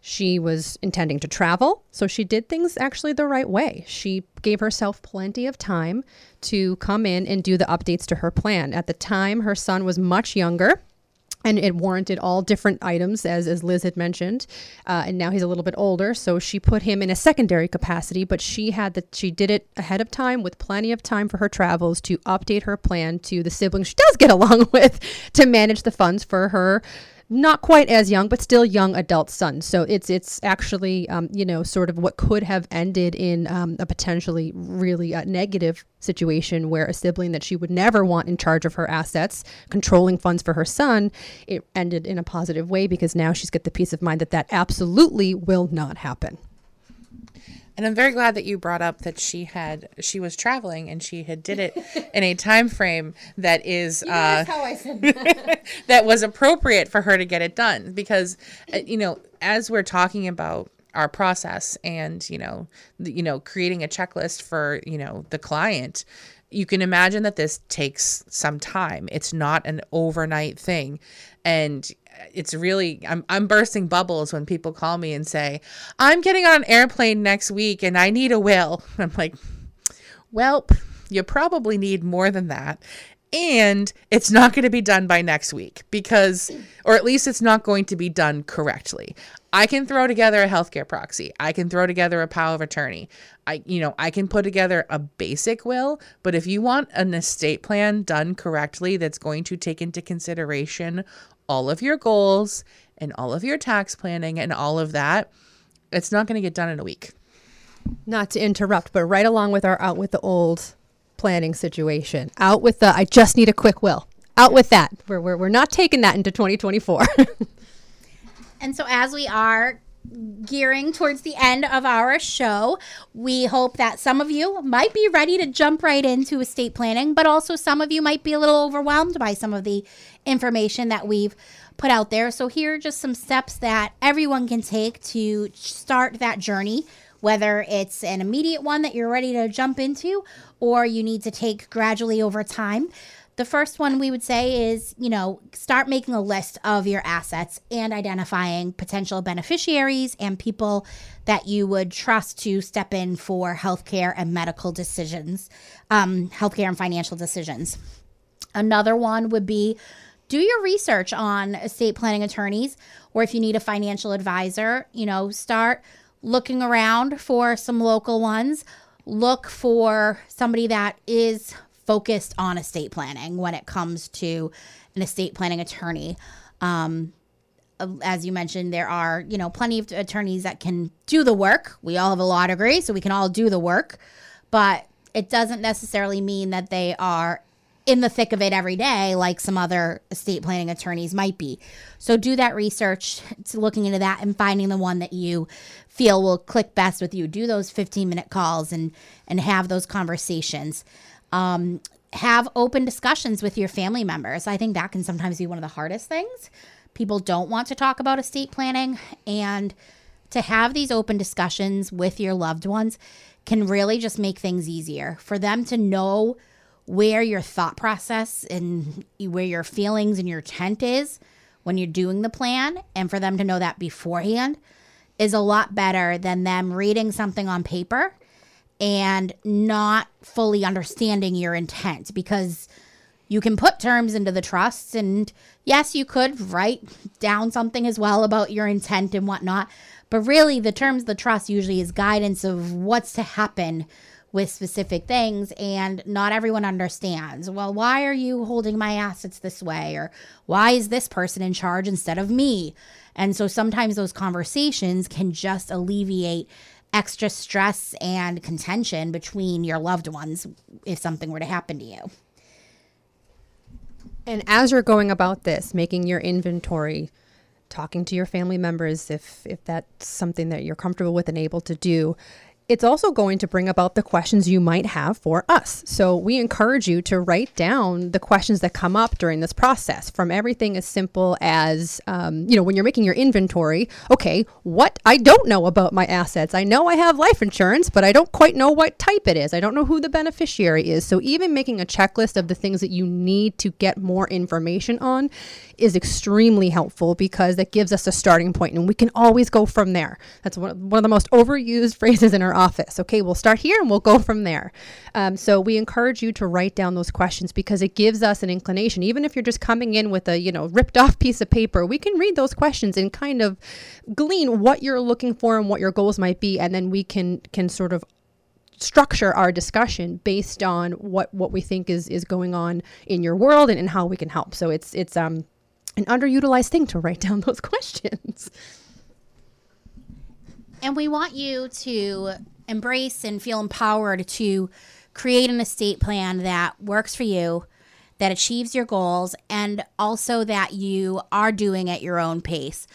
She was intending to travel, so she did things actually the right way. She gave herself plenty of time to come in and do the updates to her plan. At the time, her son was much younger and it warranted all different items as, as liz had mentioned uh, and now he's a little bit older so she put him in a secondary capacity but she had that she did it ahead of time with plenty of time for her travels to update her plan to the siblings she does get along with to manage the funds for her not quite as young, but still young adult son. So it's it's actually um, you know sort of what could have ended in um, a potentially really uh, negative situation where a sibling that she would never want in charge of her assets, controlling funds for her son, it ended in a positive way because now she's got the peace of mind that that absolutely will not happen. And I'm very glad that you brought up that she had she was traveling and she had did it in a time frame that is uh, how I said that. that was appropriate for her to get it done because uh, you know as we're talking about our process and you know the, you know creating a checklist for you know the client you can imagine that this takes some time it's not an overnight thing and it's really I'm I'm bursting bubbles when people call me and say, "I'm getting on an airplane next week and I need a will." I'm like, "Well, you probably need more than that." And it's not going to be done by next week because, or at least it's not going to be done correctly. I can throw together a healthcare proxy. I can throw together a power of attorney. I, you know, I can put together a basic will, but if you want an estate plan done correctly that's going to take into consideration all of your goals and all of your tax planning and all of that, it's not going to get done in a week. Not to interrupt, but right along with our out with the old planning situation, out with the I just need a quick will. Out with that. We're, we're, we're not taking that into 2024. And so, as we are gearing towards the end of our show, we hope that some of you might be ready to jump right into estate planning, but also some of you might be a little overwhelmed by some of the information that we've put out there. So, here are just some steps that everyone can take to start that journey. Whether it's an immediate one that you're ready to jump into, or you need to take gradually over time. The first one we would say is, you know, start making a list of your assets and identifying potential beneficiaries and people that you would trust to step in for healthcare and medical decisions, um, healthcare and financial decisions. Another one would be do your research on estate planning attorneys, or if you need a financial advisor, you know, start looking around for some local ones. Look for somebody that is focused on estate planning when it comes to an estate planning attorney. Um, as you mentioned, there are you know plenty of attorneys that can do the work. We all have a law degree, so we can all do the work. But it doesn't necessarily mean that they are in the thick of it every day like some other estate planning attorneys might be. So do that research, to looking into that and finding the one that you feel will click best with you. Do those 15 minute calls and and have those conversations. Um, have open discussions with your family members. I think that can sometimes be one of the hardest things. People don't want to talk about estate planning and to have these open discussions with your loved ones can really just make things easier for them to know where your thought process and where your feelings and your intent is when you're doing the plan and for them to know that beforehand is a lot better than them reading something on paper and not fully understanding your intent because you can put terms into the trusts and yes you could write down something as well about your intent and whatnot but really the terms of the trust usually is guidance of what's to happen with specific things and not everyone understands well why are you holding my assets this way or why is this person in charge instead of me and so sometimes those conversations can just alleviate extra stress and contention between your loved ones if something were to happen to you. And as you're going about this, making your inventory, talking to your family members if if that's something that you're comfortable with and able to do, it's also going to bring about the questions you might have for us. So we encourage you to write down the questions that come up during this process from everything as simple as, um, you know, when you're making your inventory, okay, what I don't know about my assets. I know I have life insurance, but I don't quite know what type it is. I don't know who the beneficiary is. So even making a checklist of the things that you need to get more information on is extremely helpful because that gives us a starting point and we can always go from there. That's one, one of the most overused phrases in our office. Okay, we'll start here and we'll go from there. Um, so we encourage you to write down those questions because it gives us an inclination. Even if you're just coming in with a you know ripped off piece of paper, we can read those questions and kind of glean what you're looking for and what your goals might be, and then we can can sort of structure our discussion based on what what we think is is going on in your world and, and how we can help. So it's it's um an underutilized thing to write down those questions. And we want you to embrace and feel empowered to create an estate plan that works for you, that achieves your goals, and also that you are doing at your own pace.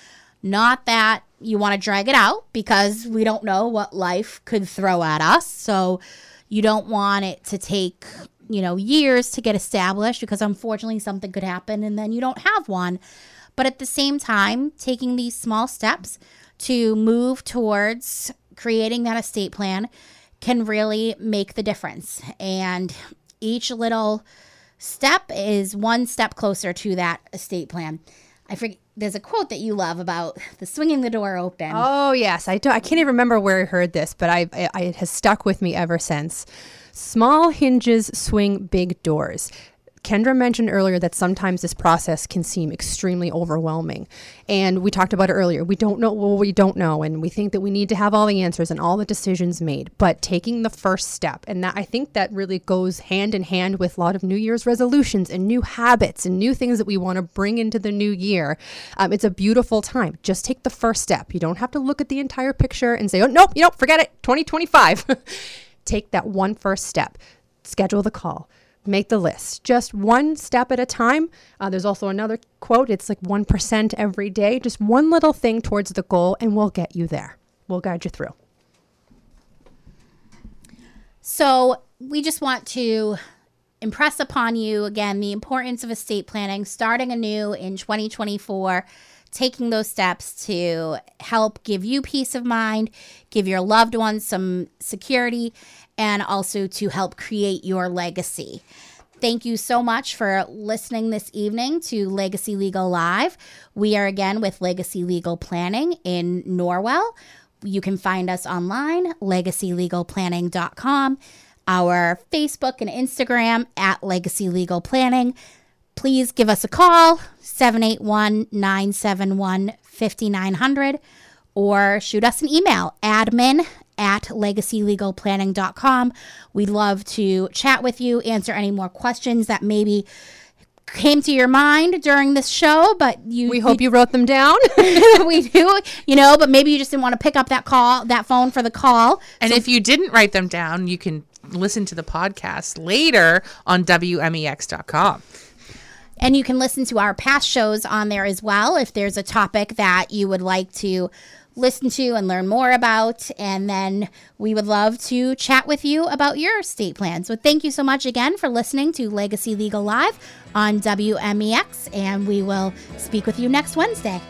Not that you want to drag it out because we don't know what life could throw at us. So you don't want it to take, you know, years to get established because unfortunately something could happen and then you don't have one. But at the same time, taking these small steps to move towards creating that estate plan can really make the difference. And each little step is one step closer to that estate plan. I forget. There's a quote that you love about the swinging the door open. Oh yes, I don't. I can't even remember where I heard this, but I, I, it has stuck with me ever since. Small hinges swing big doors. Kendra mentioned earlier that sometimes this process can seem extremely overwhelming. And we talked about it earlier. We don't know what we don't know, and we think that we need to have all the answers and all the decisions made. But taking the first step, and that I think that really goes hand in hand with a lot of New Year's resolutions and new habits and new things that we want to bring into the new year. Um, it's a beautiful time. Just take the first step. You don't have to look at the entire picture and say, oh, nope, you know, forget it, 2025. take that one first step, schedule the call make the list just one step at a time. Uh, there's also another quote it's like 1% every day, just one little thing towards the goal, and we'll get you there. We'll guide you through. So, we just want to impress upon you again the importance of estate planning, starting anew in 2024 taking those steps to help give you peace of mind, give your loved ones some security, and also to help create your legacy. Thank you so much for listening this evening to Legacy Legal Live. We are again with Legacy Legal Planning in Norwell. You can find us online, legacylegalplanning.com, our Facebook and Instagram at Legacy Legal Planning please give us a call 781 971 5900 or shoot us an email admin at legacylegalplanning.com. We'd love to chat with you, answer any more questions that maybe came to your mind during this show, but you We hope you wrote them down. we do, you know, but maybe you just didn't want to pick up that call, that phone for the call. And if you didn't write them down, you can listen to the podcast later on WMEX.com. And you can listen to our past shows on there as well if there's a topic that you would like to listen to and learn more about. And then we would love to chat with you about your estate plan. So thank you so much again for listening to Legacy Legal Live on WMEX. And we will speak with you next Wednesday.